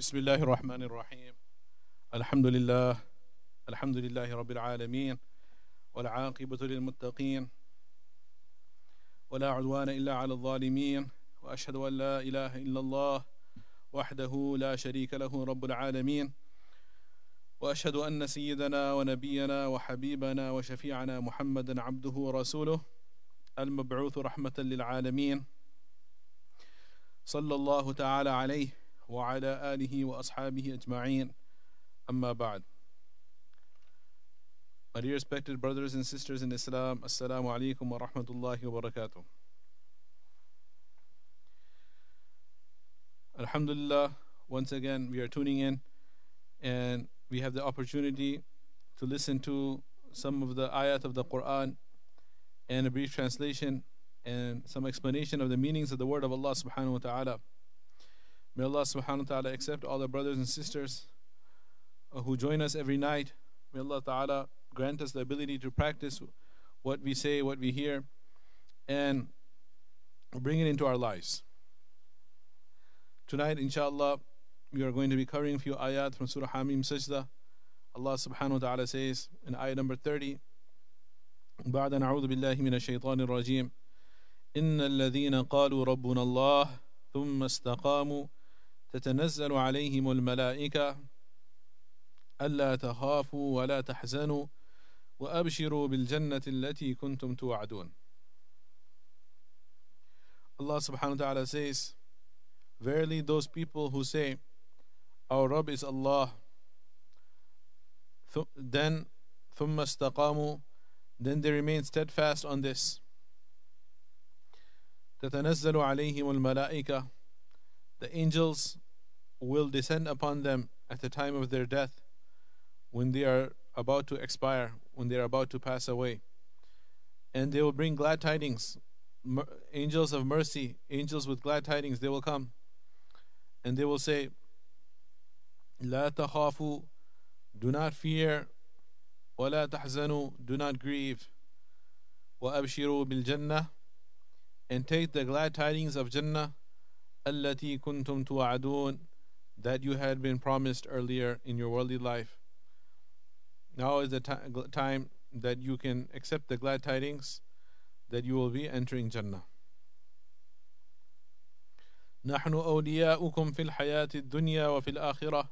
بسم الله الرحمن الرحيم. الحمد لله الحمد لله رب العالمين والعاقبة للمتقين ولا عدوان إلا على الظالمين وأشهد أن لا إله إلا الله وحده لا شريك له رب العالمين وأشهد أن سيدنا ونبينا وحبيبنا وشفيعنا محمدا عبده ورسوله المبعوث رحمة للعالمين. صلى الله تعالى عليه وعلى آله وأصحابه أجمعين أما بعد My dear respected brothers and sisters in Islam, Assalamu alaikum wa rahmatullahi wa barakatuh. Alhamdulillah, once again we are tuning in and we have the opportunity to listen to some of the ayat of the Quran and a brief translation and some explanation of the meanings of the word of Allah subhanahu wa ta'ala. May Allah subhanahu wa ta'ala accept all the brothers and sisters who join us every night. May Allah ta'ala grant us the ability to practice what we say, what we hear, and bring it into our lives. Tonight, inshallah, we are going to be covering a few ayat from Surah Hamim Sajda. Allah subhanahu wa ta'ala says in ayah number 30, بعد نعوذ بالله من الشيطان الرجيم إن الذين قالوا ربنا الله ثم استقاموا تتنزل عليهم الملائكة ألا تخافوا ولا تحزنوا وأبشروا بالجنة التي كنتم توعدون Allah subhanahu wa ta'ala says, Verily those people who say, Our Rabb is Allah, then ثم استقاموا then they remain steadfast on this. تتنزل عليهم الملائكة The angels will descend upon them at the time of their death when they are about to expire, when they are about to pass away. And they will bring glad tidings. Angels of mercy, angels with glad tidings, they will come. And they will say, لا تخافوا Do not fear ولا تحزنوا Do not grieve وأبشروا بالجنة And take the glad tidings of Jannah التي كنتم توعدون that you had been promised earlier in your worldly life. Now is the time that you can accept the glad tidings that you will be entering Jannah. نحن أولياؤكم في الحياة الدنيا وفي الآخرة.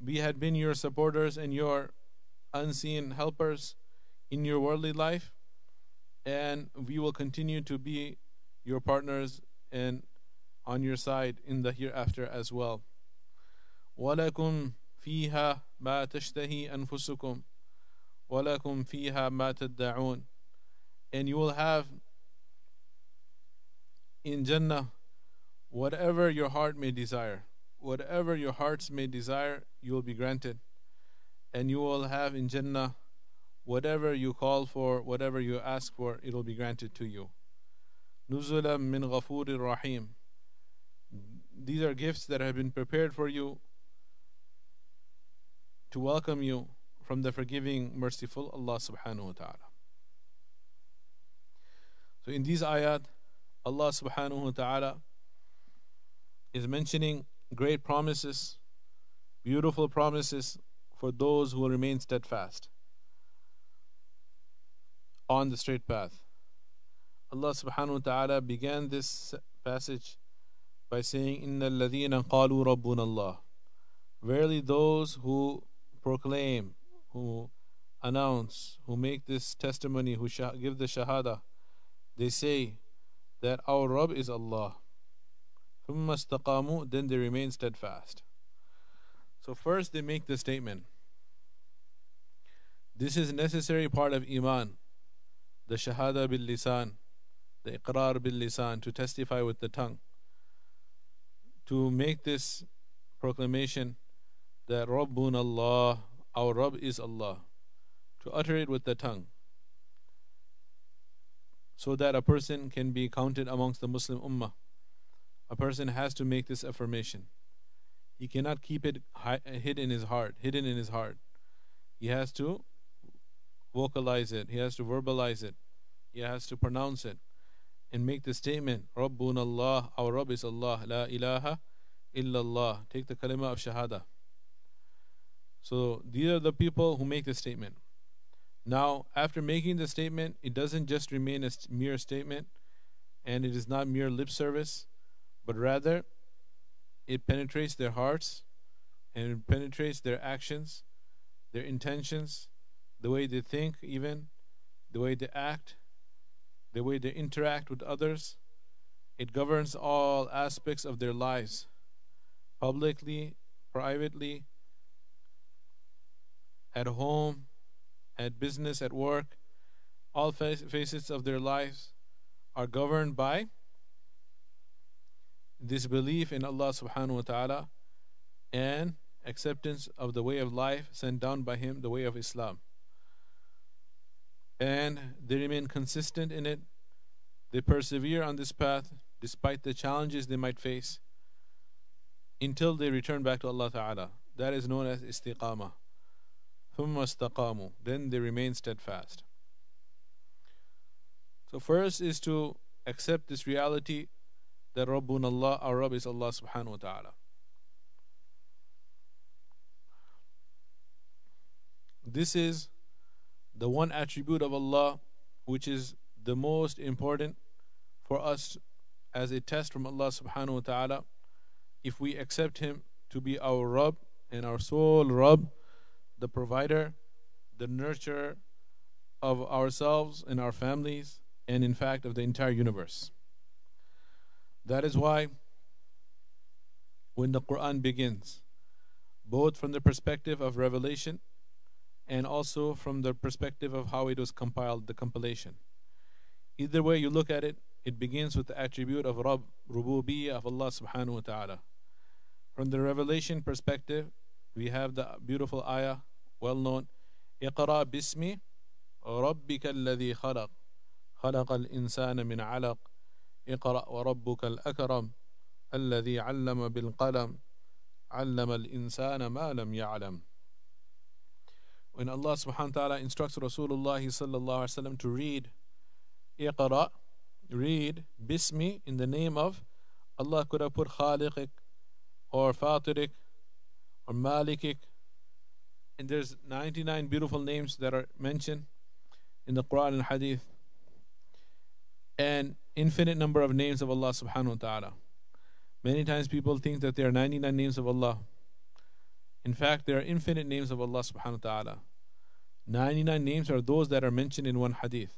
We had been your supporters and your unseen helpers in your worldly life, and we will continue to be your partners and on your side in the hereafter as well. ولكم فيها ما تشتهي أنفسكم ولكم فيها ما تدعون and you will have in Jannah whatever your heart may desire whatever your hearts may desire you will be granted and you will have in Jannah whatever you call for whatever you ask for it will be granted to you نزلا من غفور رحيم these are gifts that have been prepared for you to welcome you from the forgiving, merciful Allah subhanahu wa ta'ala. So in these ayat, Allah subhanahu wa ta'ala is mentioning great promises, beautiful promises for those who will remain steadfast on the straight path. Allah subhanahu wa ta'ala began this passage by saying, Inna alladhina qalu rabbuna Allah. Verily those who proclaim, who announce, who make this testimony, who give the shahada, they say that our Rabb is Allah. Then they remain steadfast. So first they make the statement. This is necessary part of Iman, the shahada bil lisan, the iqrar bil lisan, to testify with the tongue. To make this proclamation that Rabbun Allah, our Rabb is Allah, to utter it with the tongue, so that a person can be counted amongst the Muslim Ummah. A person has to make this affirmation. He cannot keep it hid in his heart, hidden in his heart. He has to vocalize it. He has to verbalize it. He has to pronounce it and make the statement, Rabbun Allah, our Rabb is Allah, La ilaha illallah. Take the kalima of shahada. So these are the people who make the statement. Now, after making the statement, it doesn't just remain a mere statement and it is not mere lip service, but rather it penetrates their hearts and it penetrates their actions, their intentions, the way they think, even the way they act, the way they interact with others. It governs all aspects of their lives, publicly, privately, at home, at business, at work. All facets of their lives are governed by this belief in Allah subhanahu wa ta'ala and acceptance of the way of life sent down by Him, the way of Islam And they remain consistent in it. They persevere on this path despite the challenges they might face until they return back to Allah Ta'ala. That is known as istiqamah. ثم استقاموا. Then they remain steadfast. So first is to accept this reality that Rabbun Allah, our Rabb is Allah subhanahu wa ta'ala. This is the one attribute of Allah which is the most important for us as a test from Allah subhanahu wa ta'ala. If we accept Him to be our Rabb and our sole Rabb, the provider, the nurturer of ourselves and our families, and in fact of the entire universe. That is why when the Quran begins, both from the perspective of revelation and also from the perspective of how it was compiled, the compilation. Either way you look at it, it begins with the attribute of Rabb, Rububiyyah of Allah subhanahu wa ta'ala. From the revelation perspective, we have the beautiful ayah, well known, اقرأ باسم ربك الذي خلق خلق الإنسان من علق اقرأ وربك الأكرم الذي علم بالقلم علم الإنسان ما لم يعلم when Allah subhanahu wa ta'ala instructs Rasulullah sallallahu alaihi wasallam to read iqra, read bismi in the name of Allah could have put khaliqik or fatirik or malikik and there's 99 beautiful names that are mentioned in the Quran and Hadith and infinite number of names of Allah subhanahu wa ta'ala. Many times people think that there are 99 names of Allah. In fact, there are infinite names of Allah subhanahu wa ta'ala. 99 names are those that are mentioned in one hadith.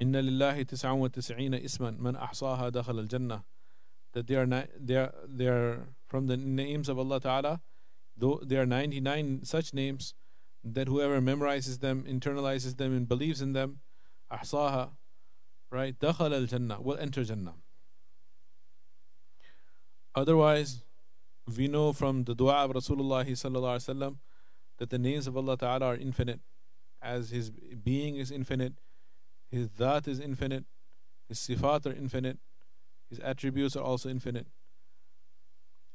إن لله تسعة وتسعين اسما من أحصاها دخل الجنة that they are, they are, they are from the names of Allah Ta'ala though there are 99 such names that whoever memorizes them internalizes them and believes in them أحصاها right دخل الجنة will enter Jannah otherwise we know from the dua of Rasulullah sallallahu alaihi wasallam that the names of Allah Ta'ala are infinite as his being is infinite his dhat is infinite his sifat are infinite his attributes are also infinite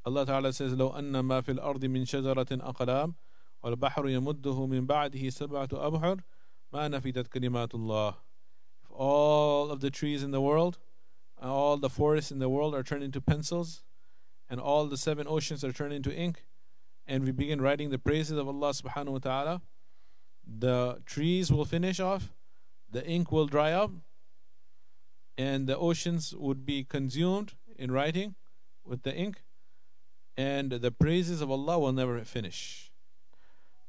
Allah Ta'ala says لو أن ما في الأرض من شجرة أقلام والبحر يمده من بعده سبعة أبحر ما نفدت كلمات الله If all of the trees in the world all the forests in the world are turned into pencils and all the seven oceans are turned into ink and we begin writing the praises of Allah subhanahu wa ta'ala the trees will finish off the ink will dry up and the oceans would be consumed in writing with the ink and the praises of Allah will never finish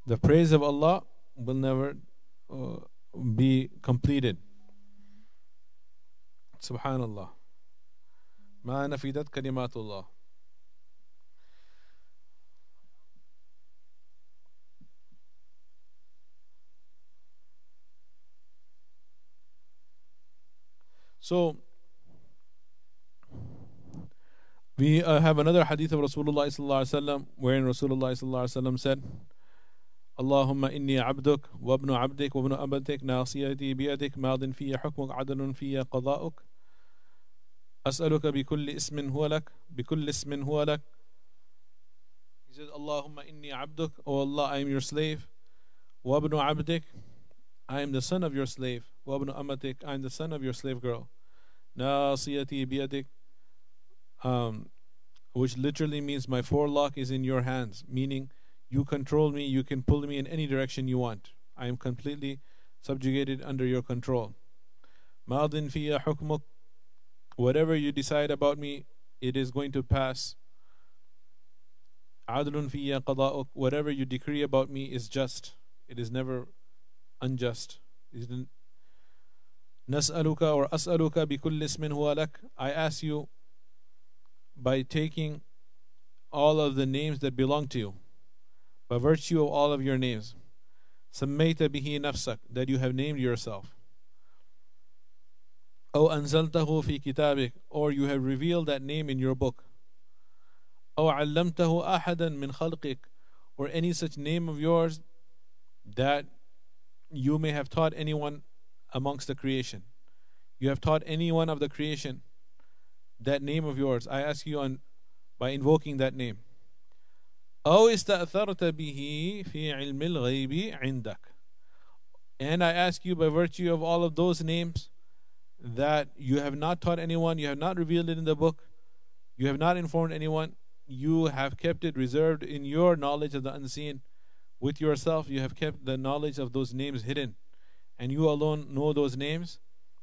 the praise of Allah will never uh, be completed subhanallah ما نفدت كلمات الله So we uh, have another hadith of Rasulullah sallallahu alaihi wasallam wherein Rasulullah sallallahu alaihi wasallam said اللهم إني عبدك وابن عبدك وابن أمتك ناصيتي بيدك ماض في حكمك عدل في قضاؤك أسألك بكل اسم هو لك بكل اسم هو لك He says اللهم إني عبدك Oh Allah I am your slave وابن عبدك I am the son of your slave وابن أمتك I am the son of your slave girl ناصيتي بيدك um, which literally means my forelock is in your hands, meaning you control me, you can pull me in any direction you want. I am completely subjugated under your control. Madin fiya hukmuk. Whatever you decide about me, it is going to pass. Adlun fiya qada'uk. Whatever you decree about me is just. It is never unjust. نسألك or أسألك بكل اسم هو لك I ask you by taking all of the names that belong to you by virtue of all of your names سميت به نفسك that you have named yourself أو أنزلته في كتابك or you have revealed that name in your book أو علمته أحدا من خلقك or any such name of yours that you may have taught anyone amongst the creation. You have taught anyone of the creation that name of yours. I ask you on by invoking that name. أو استأثرت به في علم الغيب عندك. And I ask you by virtue of all of those names that you have not taught anyone, you have not revealed it in the book, you have not informed anyone, you have kept it reserved in your knowledge of the unseen. With yourself, you have kept the knowledge of those names hidden and you alone know those names,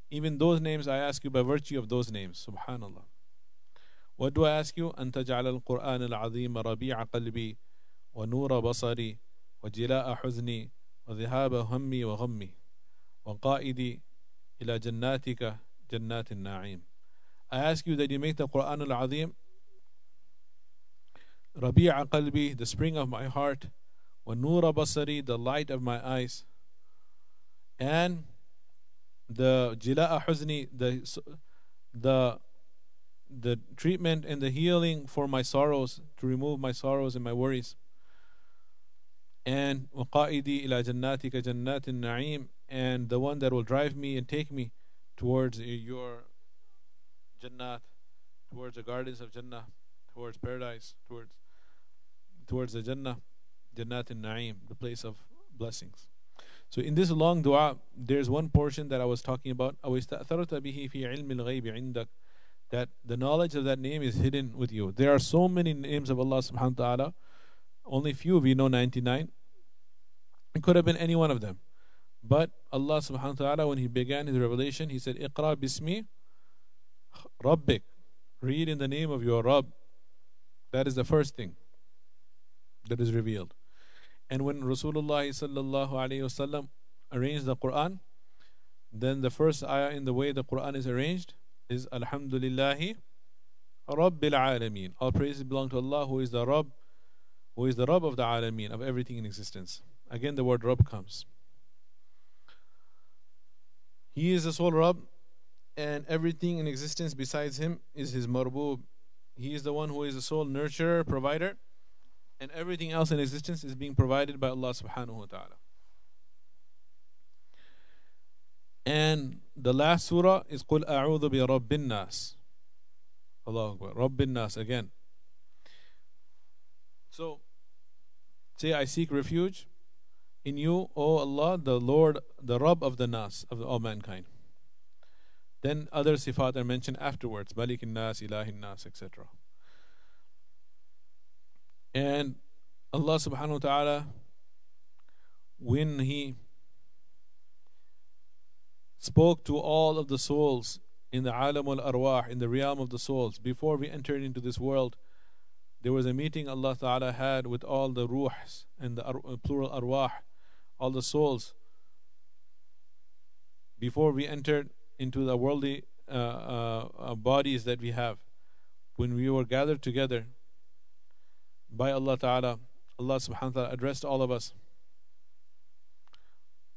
even those names I ask you by virtue of those names. Subhanallah. What do I ask you? أن تجعل القرآن العظيم ربيع قلبي ونور بصري وجلاء حزني وذهاب همي وغمي وقائدي إلى جناتك جنات النعيم. I ask you that you make the Quran al-Azim ربيع قلبي, the spring of my heart, ونور بصري, the light of my eyes, and the jila ahuzni, the the the treatment and the healing for my sorrows, to remove my sorrows and my worries. And waqa'idi ila jannatika jannatin na'im, and the one that will drive me and take me towards your jannat, towards the gardens of Jannah, towards paradise, towards towards the Jannah, jannatin na'im, the place of blessings. So in this long dua, there's one portion that I was talking about. That the knowledge of that name is hidden with you. There are so many names of Allah subhanahu wa ta'ala. Only few of we know 99. It could have been any one of them. But Allah subhanahu wa ta'ala, when He began His revelation, He said, Iqra bismi Rabbik. Read in the name of your Rabb. That is the first thing that is revealed. And when Rasulullah sallallahu alayhi wasallam arranged the Quran, then the first ayah in the way the Quran is arranged is Alhamdulillahi Rabbil Alameen. All praises belong to Allah who is the Rabb, who is the Rabb of the Alameen, of everything in existence. Again the word Rabb comes. He is the sole Rabb and everything in existence besides him is his marboob. He is the one who is the sole nurturer, provider and everything else in existence is being provided by Allah subhanahu wa ta'ala. And the last surah is قُلْ أَعُوذُ بِرَبِّ النَّاسِ. Nas. Allah Akbar. Rabbin again. So say I seek refuge in you, O Allah, the Lord, the Rabb of the Nas, of all mankind. Then other sifat are mentioned afterwards, Malik nas, إِلَهِ nas, etc. And Allah subhanahu wa ta'ala, when He spoke to all of the souls in the alam al arwah, in the realm of the souls, before we entered into this world, there was a meeting Allah Ta'ala had with all the ruhs and the uh, plural arwah, all the souls, before we entered into the worldly uh, uh, uh bodies that we have. When we were gathered together, by Allah Ta'ala. Allah subhanahu wa ta'ala addressed all of us.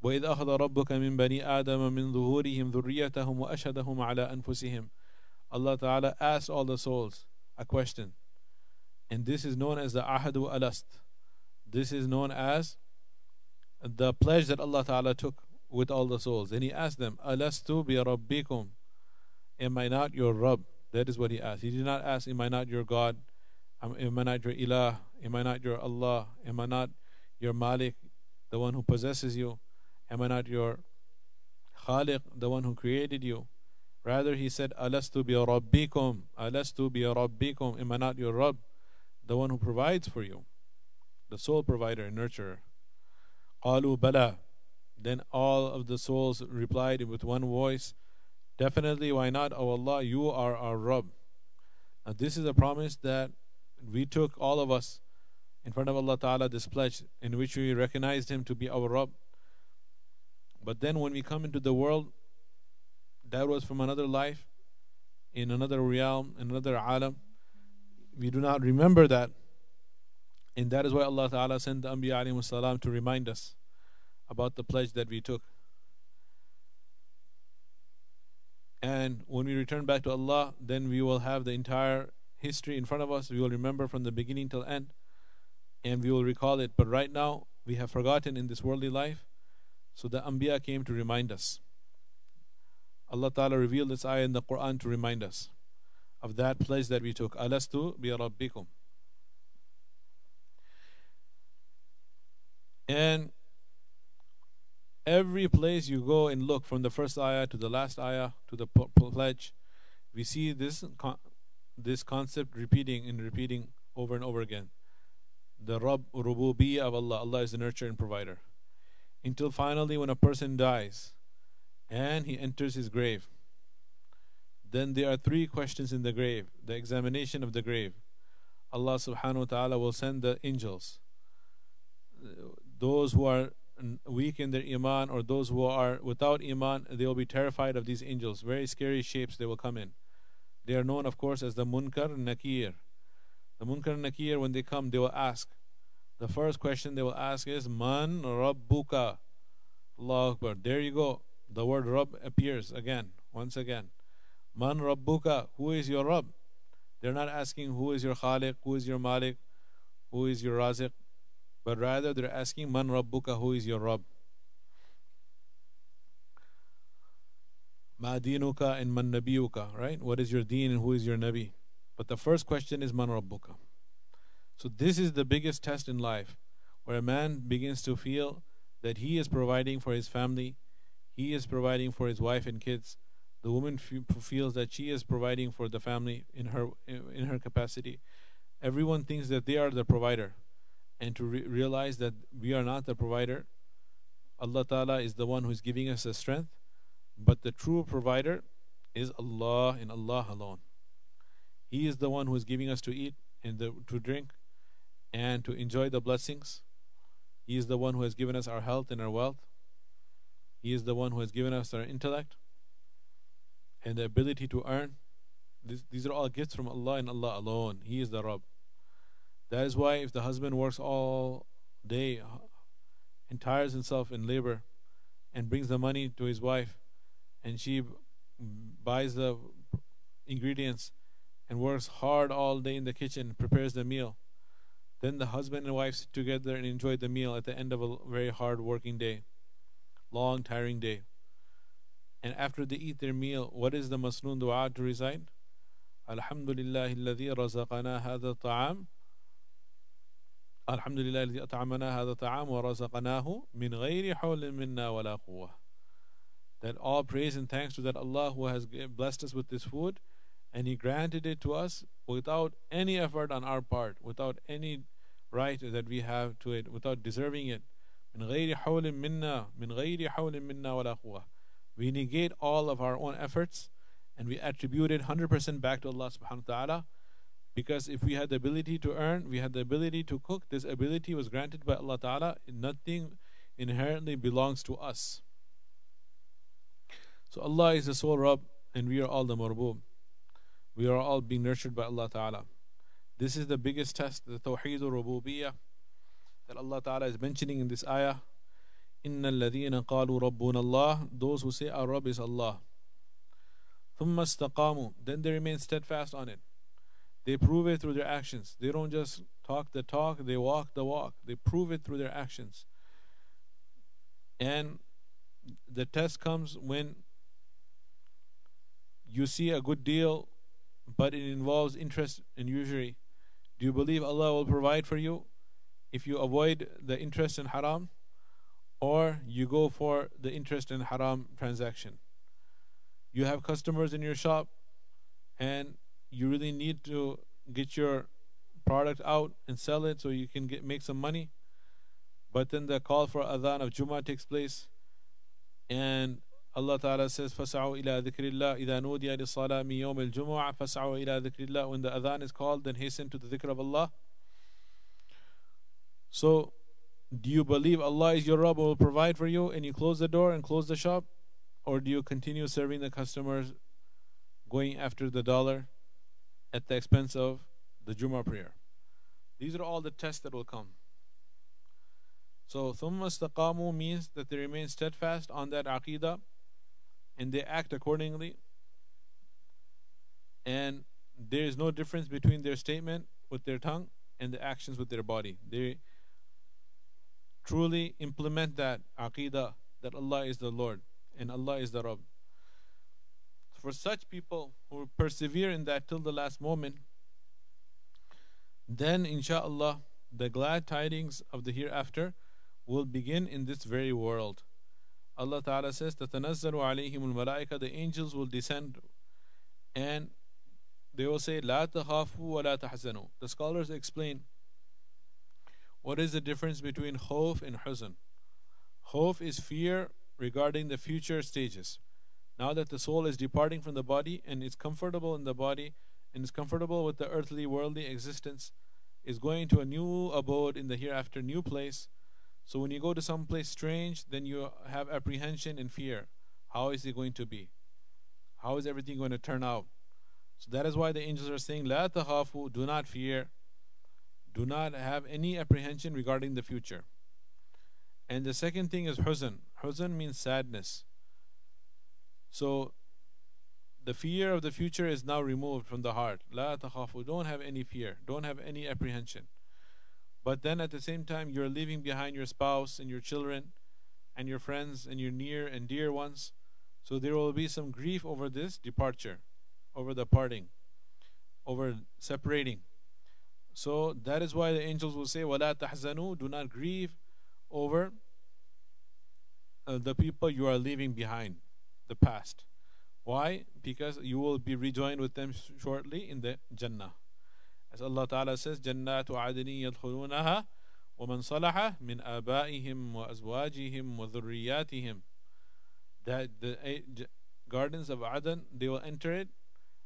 وإذ أخذ ربك من بني آدم من ظهورهم ذريتهم وأشهدهم على أنفسهم Allah Ta'ala asked all the souls a question. And this is known as the Ahadu Alast. This is known as the pledge that Allah Ta'ala took with all the souls. And He asked them, Alastu bi Rabbikum. Am I not your Rabb? That is what He asked. He did not ask, Am I not your God? Am I not your ilah? Am I not your Allah? Am I not your Malik, the one who possesses you? Am I not your Khaliq, the one who created you? Rather, he said, Alastu bi rabbikum, Alastu bi rabbikum, am I not your Rabb, the one who provides for you, the sole provider and nurturer. Qalu bala. Then all of the souls replied with one voice, Definitely, why not? O Allah, you are our Rabb. Now, this is a promise that we took, all of us, in front of Allah Ta'ala, this pledge in which we recognized Him to be our Rabb. But then when we come into the world, that was from another life, in another realm, in another alam. We do not remember that. And that is why Allah Ta'ala sent the Anbiya alayhi to remind us about the pledge that we took. And when we return back to Allah, then we will have the entire history in front of us. We will remember from the beginning till end, and we will recall it. But right now, we have forgotten in this worldly life. So the Anbiya came to remind us. Allah Ta'ala revealed this ayah in the Quran to remind us of that pledge that we took. Alastu bi rabbikum. And every place you go and look from the first ayah to the last ayah to the pledge, we see this this concept repeating and repeating over and over again. The Rabb Rububiyyah of Allah. Allah is the nurturer and provider. Until finally, when a person dies and he enters his grave, then there are three questions in the grave the examination of the grave. Allah subhanahu wa ta'ala will send the angels. Those who are weak in their iman or those who are without iman, they will be terrified of these angels. Very scary shapes they will come in. They are known, of course, as the Munkar Nakir. The Munkar Nakir, when they come, they will ask. The first question they will ask is, Man Rabbuka. Allah Akbar. There you go. The word Rabb appears again, once again. Man Rabbuka. Who is your Rabb? They're not asking who is your Khaliq, who is your Malik, who is your Raziq, but rather they're asking Man Rabbuka, who is your Rabb? Ma and man nabiyuka, right? What is your deen and who is your nabi? But the first question is man rabbuka. So this is the biggest test in life, where a man begins to feel that he is providing for his family, he is providing for his wife and kids. The woman f- feels that she is providing for the family in her in her capacity. Everyone thinks that they are the provider, and to re- realize that we are not the provider. Allah Ta'ala is the one who is giving us the strength but the true provider is Allah and Allah alone. He is the one who is giving us to eat and the, to drink and to enjoy the blessings. He is the one who has given us our health and our wealth. He is the one who has given us our intellect and the ability to earn. This, these are all gifts from Allah and Allah alone. He is the Rabb. That is why if the husband works all day and tires himself in labor and brings the money to his wife, and she buys the ingredients and works hard all day in the kitchen, prepares the meal. Then the husband and wife sit together and enjoy the meal at the end of a very hard working day, long, tiring day. And after they eat their meal, what is the masnoon dua to recite? Alhamdulillah alladhi razaqana hadha ta'am. Alhamdulillah alladhi at'amana hadha ta'am wa razaqanahu min ghayri hawlin minna wa la that all praise and thanks to that Allah who has blessed us with this food and He granted it to us without any effort on our part, without any right that we have to it, without deserving it. من غير حول منا من غير حول منا ولا قوة. We negate all of our own efforts and we attribute it 100% back to Allah subhanahu wa ta'ala. Because if we had the ability to earn, we had the ability to cook, this ability was granted by Allah Ta'ala. Nothing inherently belongs to us. So Allah is the sole Rabb and we are all the marbub. We are all being nurtured by Allah Ta'ala. This is the biggest test, the Tawheed Rububiyyah that Allah Ta'ala is mentioning in this ayah. إن الذين قالوا ربنا الله Those who say our Rabb is Allah. ثم استقاموا Then they remain steadfast on it. They prove it through their actions. They don't just talk the talk, they walk the walk. They prove it through their actions. And the test comes when you see a good deal, but it involves interest and usury. Do you believe Allah will provide for you if you avoid the interest in haram? Or you go for the interest in haram transaction? You have customers in your shop and you really need to get your product out and sell it so you can get make some money. But then the call for adhan of Jummah takes place and Allah Ta'ala says فَسَعُوا إِلَى ذِكْرِ اللَّهِ إِذَا نُودِيَ لِلصَّلَاةِ مِنْ يَوْمِ الْجُمُعَةِ فَسَعُوا إِلَى ذِكْرِ اللَّهِ When the adhan is called, then hasten to the dhikr of Allah. So, do you believe Allah is your Rabb will provide for you and you close the door and close the shop? Or do you continue serving the customers, going after the dollar at the expense of the Jummah prayer? These are all the tests that will come. So, ثُمَّ اسْتَقَامُوا means that they remain steadfast on that aqidah and they act accordingly. And there is no difference between their statement with their tongue and the actions with their body. They truly implement that aqidah that Allah is the Lord and Allah is the Rabb. For such people who persevere in that till the last moment, then inshallah the glad tidings of the hereafter will begin in this very world. Allah Ta'ala says, تَتَنَزَّلُ عَلَيْهِمُ الْمَلَائِكَةِ The angels will descend and they will say, لَا تَخَافُوا وَلَا تَحْزَنُوا The scholars explain what is the difference between khawf and huzn. Khawf is fear regarding the future stages. Now that the soul is departing from the body and is comfortable in the body and is comfortable with the earthly, worldly existence, is going to a new abode in the hereafter, new place. so when you go to some place strange, then you have apprehension and fear. How is it going to be? How is everything going to turn out? So that is why the angels are saying, La tahafu, do not fear. Do not have any apprehension regarding the future. And the second thing is huzn. Huzn means sadness. So the fear of the future is now removed from the heart. La takhafu. Don't have any fear. Don't have any apprehension. But then at the same time, you're leaving behind your spouse and your children and your friends and your near and dear ones. So there will be some grief over this departure, over the parting, over separating. So that is why the angels will say, وَلَا تَحْزَنُوا Do not grieve over uh, the people you are leaving behind, the past. Why? Because you will be rejoined with them shortly in the Jannah. As Allah Ta'ala says, جَنَّاتُ عَدْنٍ يَدْخُلُونَهَا وَمَنْ صَلَحَ مِنْ آبَائِهِمْ وَأَزْوَاجِهِمْ وَذُرِّيَّاتِهِمْ That the gardens of Aden, they will enter it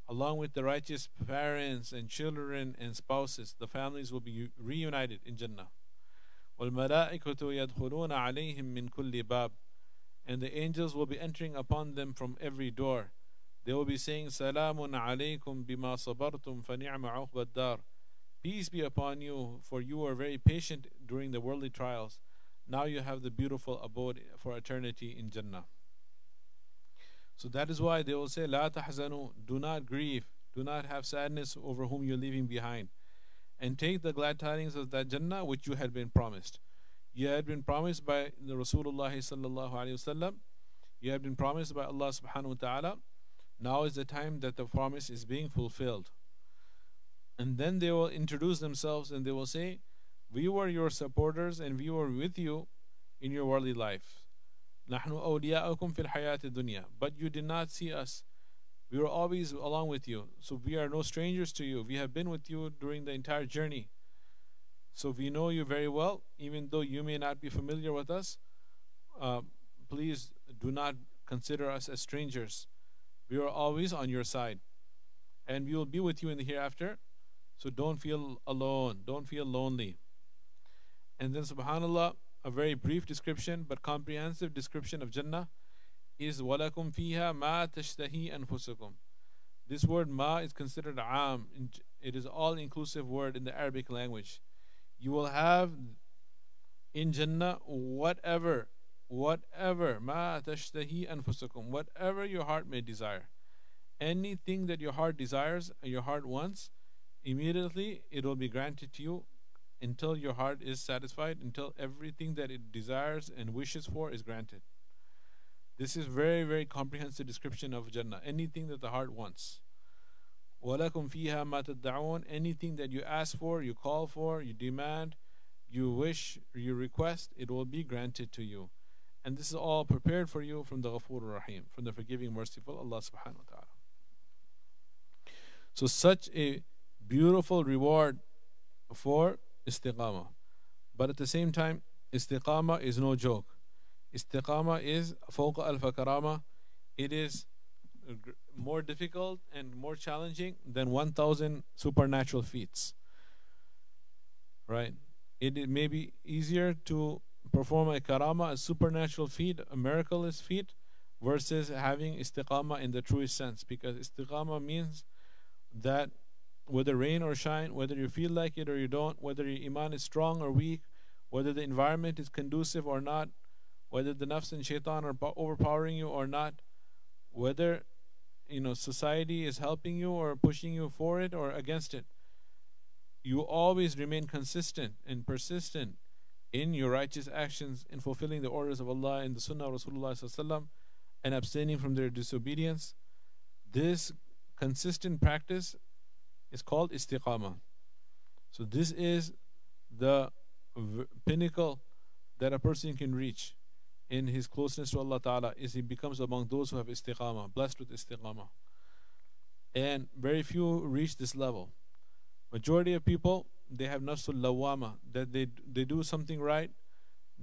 along with the righteous parents and children and spouses. The families will be reunited in Jannah. وَالْمَلَائِكَةُ يَدْخُلُونَ عَلَيْهِمْ مِنْ كُلِّ بَابٍ And the angels will be entering upon them from every door. They will be saying, Salamun alaykum bima sabartum fani'ma uqbad. Peace be upon you, for you were very patient during the worldly trials. Now you have the beautiful abode for eternity in Jannah. So that is why they will say, La tahzanu, do not grieve, do not have sadness over whom you're leaving behind. And take the glad tidings of that Jannah which you had been promised. You had been promised by the Rasulullah sallallahu alayhi wasallam. You had been promised by Allah subhanahu wa ta'ala Now is the time that the promise is being fulfilled. And then they will introduce themselves and they will say, We were your supporters and we were with you in your worldly life. نحن أولياؤكم في الحياة الدنيا But you did not see us. We were always along with you. So we are no strangers to you. We have been with you during the entire journey. So we know you very well, even though you may not be familiar with us. Uh, please do not consider us as strangers. We are always on your side. And we will be with you in the hereafter. So don't feel alone. Don't feel lonely. And then, subhanAllah, a very brief description but comprehensive description of Jannah is walakum fiha ma tashtahi anfusukum. This word ma is considered am. It is all inclusive word in the Arabic language. You will have in Jannah whatever whatever ma tashtahi anfusakum whatever your heart may desire. Anything that your heart desires your heart wants immediately it will be granted to you until your heart is satisfied until everything that it desires and wishes for is granted. This is very very comprehensive description of jannah. Anything that the heart wants. Walakum fiha ma anything that you ask for you call for you demand you wish you request it will be granted to you. And this is all prepared for you from the Ghafoor Rahim, from the forgiving, merciful Allah subhanahu wa ta'ala. So, such a beautiful reward for istiqamah. But at the same time, istiqamah is no joke. Istiqamah is fawqa alf karama. It is more difficult and more challenging than 1,000 supernatural feats. Right? It, it may be easier to perform a karama, a supernatural feat, a miraculous feat, versus having istiqamah in the truest sense. Because istiqamah means that whether rain or shine, whether you feel like it or you don't, whether your iman is strong or weak, whether the environment is conducive or not, whether the nafs and shaitan are overpowering you or not, whether you know society is helping you or pushing you for it or against it you always remain consistent and persistent in your righteous actions in fulfilling the orders of Allah and the Sunnah of Rasulullah and abstaining from their disobedience. This consistent practice is called istiqamah. So this is the pinnacle that a person can reach in his closeness to Allah Ta'ala is he becomes among those who have istiqamah, blessed with istiqamah. And very few reach this level. Majority of people, they have nafsul lawama, that they, they do something right,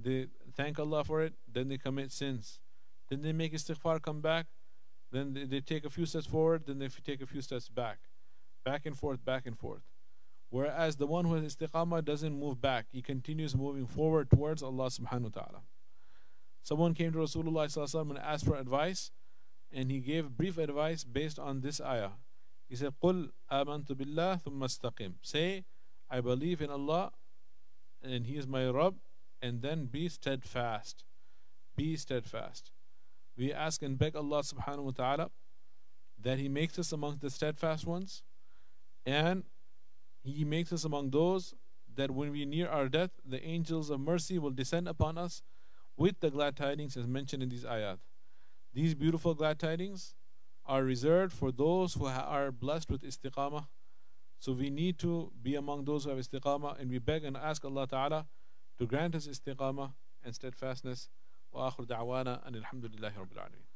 they thank Allah for it, then they commit sins. Then they make istighfar, come back, then they, they take a few steps forward, then they take a few steps back. Back and forth, back and forth. Whereas the one who has istiqamah doesn't move back, he continues moving forward towards Allah subhanahu wa ta'ala. Someone came to Rasulullah and asked for advice, and he gave brief advice based on this ayah. He said, قُلْ آمَنْتُ بِاللَّهِ ثُمَّ اسْتَقِمْ Say, I believe in Allah, and He is my Rabb, and then be steadfast. Be steadfast. We ask and beg Allah subhanahu wa ta'ala that He makes us among the steadfast ones, and He makes us among those that when we near our death, the angels of mercy will descend upon us with the glad tidings as mentioned in these ayat. These beautiful glad tidings are reserved for those who are blessed with istiqamah. So we need to be among those who have istiqamah and we beg and ask Allah Ta'ala to grant us istiqamah and steadfastness. وآخر دعوانا أن الحمد لله رب العالمين